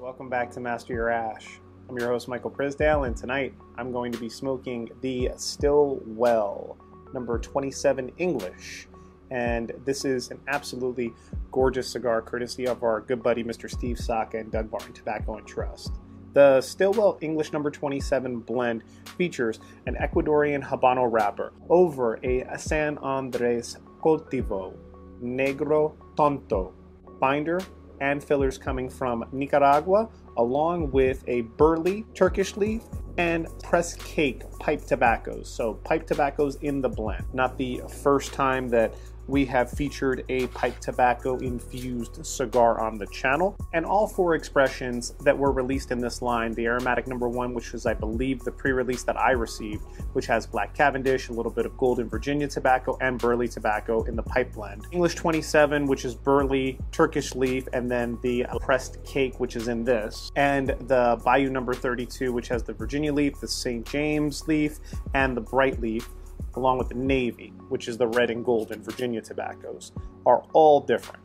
Welcome back to Master Your Ash. I'm your host, Michael Prisdale, and tonight I'm going to be smoking the Stillwell number 27 English. And this is an absolutely gorgeous cigar, courtesy of our good buddy Mr. Steve Saka and Dunbarton Tobacco and Trust. The Stillwell English number 27 blend features an Ecuadorian Habano wrapper over a San Andres Cultivo Negro Tonto binder and fillers coming from Nicaragua, along with a burley Turkish leaf and press cake pipe tobaccos. So pipe tobaccos in the blend. Not the first time that we have featured a pipe tobacco infused cigar on the channel. And all four expressions that were released in this line the aromatic number one, which was, I believe, the pre release that I received, which has black Cavendish, a little bit of golden Virginia tobacco, and burley tobacco in the pipe blend. English 27, which is burley, Turkish leaf, and then the pressed cake, which is in this. And the Bayou number 32, which has the Virginia leaf, the St. James leaf, and the bright leaf along with the navy, which is the red and gold and Virginia tobaccos, are all different.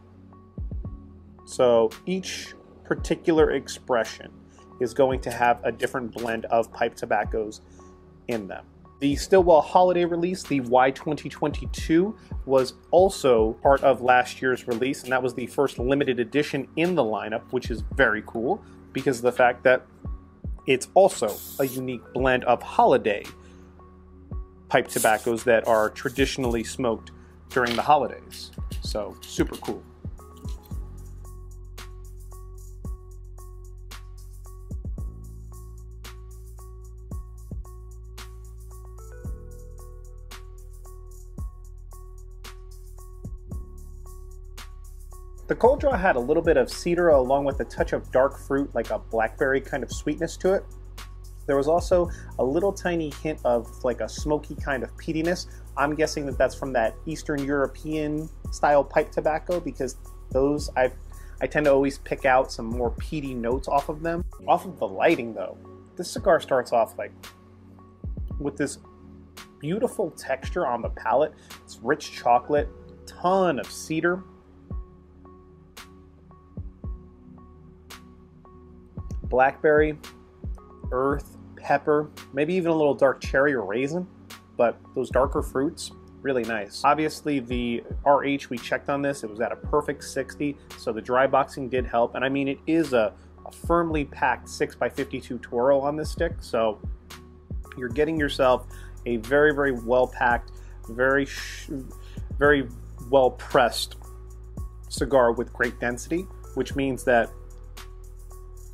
So each particular expression is going to have a different blend of pipe tobaccos in them. The Stillwell holiday release, the Y 2022, was also part of last year's release, and that was the first limited edition in the lineup, which is very cool because of the fact that it's also a unique blend of holiday pipe tobaccos that are traditionally smoked during the holidays. So, super cool. The cold draw had a little bit of cedar along with a touch of dark fruit, like a blackberry kind of sweetness to it. There was also a little tiny hint of like a smoky kind of peatiness. I'm guessing that that's from that Eastern European style pipe tobacco because those I I tend to always pick out some more peaty notes off of them. Off of the lighting though, this cigar starts off like with this beautiful texture on the palate. It's rich chocolate, ton of cedar. Blackberry, earth, pepper, maybe even a little dark cherry or raisin, but those darker fruits, really nice. Obviously the RH, we checked on this, it was at a perfect 60, so the dry boxing did help. And I mean, it is a, a firmly packed 6x52 Toro on this stick, so you're getting yourself a very, very well packed, very, very well pressed cigar with great density, which means that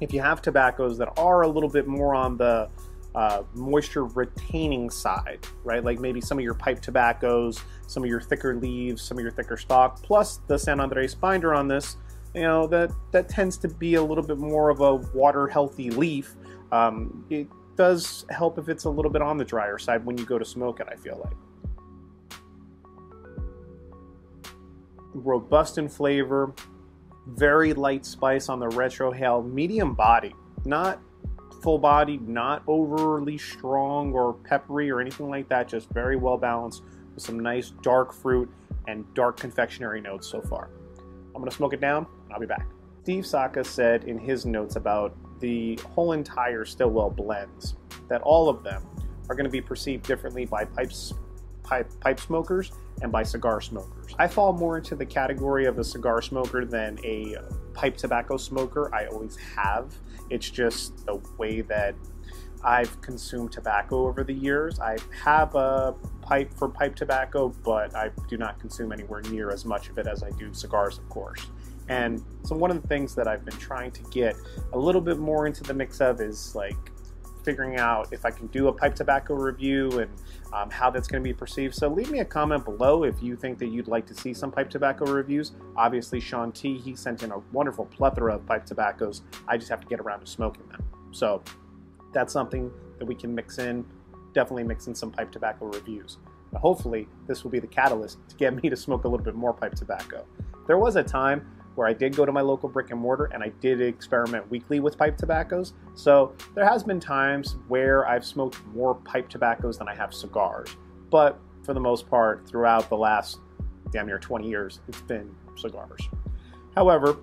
if you have tobaccos that are a little bit more on the uh, moisture retaining side, right? Like maybe some of your pipe tobaccos, some of your thicker leaves, some of your thicker stock, plus the San Andres binder on this, you know, that, that tends to be a little bit more of a water healthy leaf. Um, it does help if it's a little bit on the drier side when you go to smoke it, I feel like. Robust in flavor, very light spice on the retrohale, medium body, not full body, not overly strong or peppery or anything like that, just very well balanced with some nice dark fruit and dark confectionery notes so far. I'm gonna smoke it down and I'll be back. Steve Saka said in his notes about the whole entire Stillwell blends that all of them are going to be perceived differently by pipes, pipe, pipe smokers and by cigar smokers. I fall more into the category of a cigar smoker than a pipe tobacco smoker. I always have. It's just the way that I've consumed tobacco over the years. I have a pipe for pipe tobacco, but I do not consume anywhere near as much of it as I do cigars, of course. And so, one of the things that I've been trying to get a little bit more into the mix of is like figuring out if I can do a pipe tobacco review and um, how that's going to be perceived. So leave me a comment below if you think that you'd like to see some pipe tobacco reviews. Obviously, Sean T, he sent in a wonderful plethora of pipe tobaccos. I just have to get around to smoking them. So that's something that we can mix in. Definitely mix in some pipe tobacco reviews. But hopefully, this will be the catalyst to get me to smoke a little bit more pipe tobacco. There was a time where I did go to my local brick and mortar and I did experiment weekly with pipe tobaccos. So there has been times where I've smoked more pipe tobaccos than I have cigars. But for the most part, throughout the last damn near 20 years, it's been cigars. However,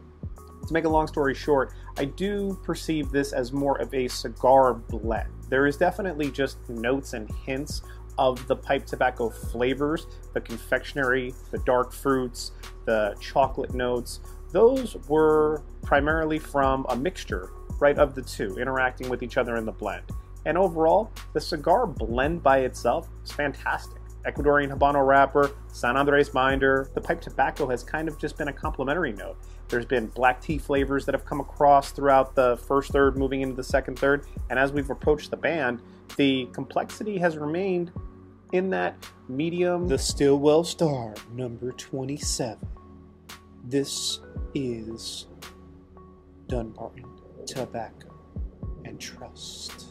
To make a long story short, I do perceive this as more of a cigar blend. There is definitely just notes and hints of the pipe tobacco flavors, the confectionery, the dark fruits, the chocolate notes. Those were primarily from a mixture, right, of the two interacting with each other in the blend. And overall, the cigar blend by itself is fantastic. Ecuadorian Habano wrapper, San Andres binder. The pipe tobacco has kind of just been a complementary note. There's been black tea flavors that have come across throughout the first third, moving into the second third. And as we've approached the band, the complexity has remained in that medium. The Stillwell Star, number 27. This is Dunbarton Tobacco and Trust.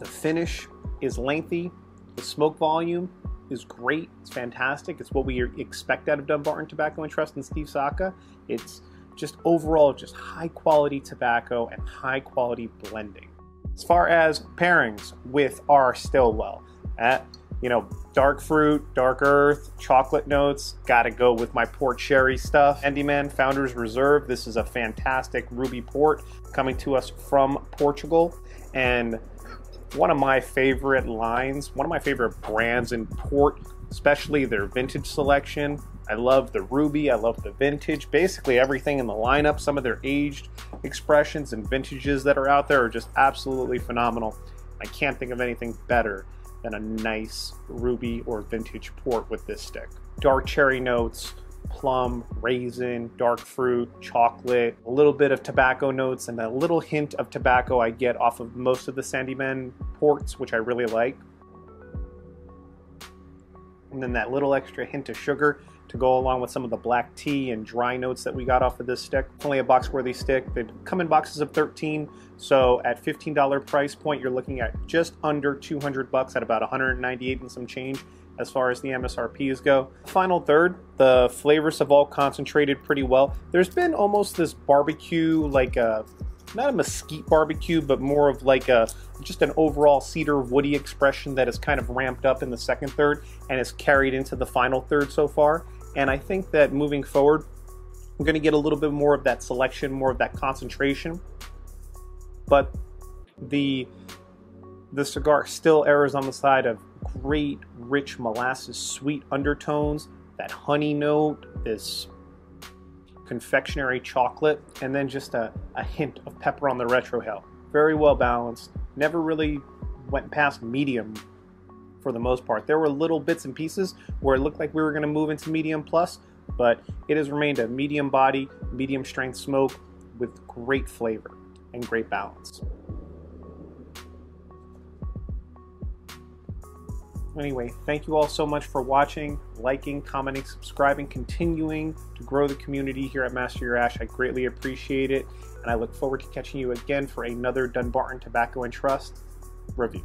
The finish is lengthy. The smoke volume is great. It's fantastic. It's what we expect out of Dunbarton Tobacco and Trust and Steve Saka. It's just overall just high quality tobacco and high quality blending. As far as pairings with our Stillwell, at you know, dark fruit, dark earth, chocolate notes. Gotta go with my port cherry stuff. Sandeman Founders Reserve. This is a fantastic ruby port coming to us from Portugal. And one of my favorite lines, one of my favorite brands in port, especially their vintage selection. I love the ruby, I love the vintage, basically everything in the lineup. Some of their aged expressions and vintages that are out there are just absolutely phenomenal. I can't think of anything better than a nice ruby or vintage port with this stick. Dark cherry notes, plum, raisin, dark fruit, chocolate, a little bit of tobacco notes, and a little hint of tobacco I get off of most of the Sandeman ports, which I really like. And then that little extra hint of sugar to go along with some of the black tea and dry notes that we got off of this stick. Only a box worthy stick. They come in boxes of 13, so at $15 price point, you're looking at just under 200 bucks at about 198 and some change as far as the MSRPs go. Final third, the flavors have all concentrated pretty well. There's been almost this barbecue, like a not a mesquite barbecue, but more of like a just an overall cedar woody expression that is kind of ramped up in the second third and is carried into the final third so far. And I think that moving forward, we're going to get a little bit more of that selection, more of that concentration. But the the cigar still errs on the side of great, rich molasses, sweet undertones, that honey note, this confectionery chocolate, and then just a, a hint of pepper on the retrohale. Very well balanced. Never really went past medium for the most part. There were little bits and pieces where it looked like we were going to move into medium plus, but it has remained a medium body, medium strength smoke with great flavor and great balance. Anyway, thank you all so much for watching, liking, commenting, subscribing, continuing to grow the community here at Master Your Ash. I greatly appreciate it, and I look forward to catching you again for another Dunbarton Tobacco and Trust review.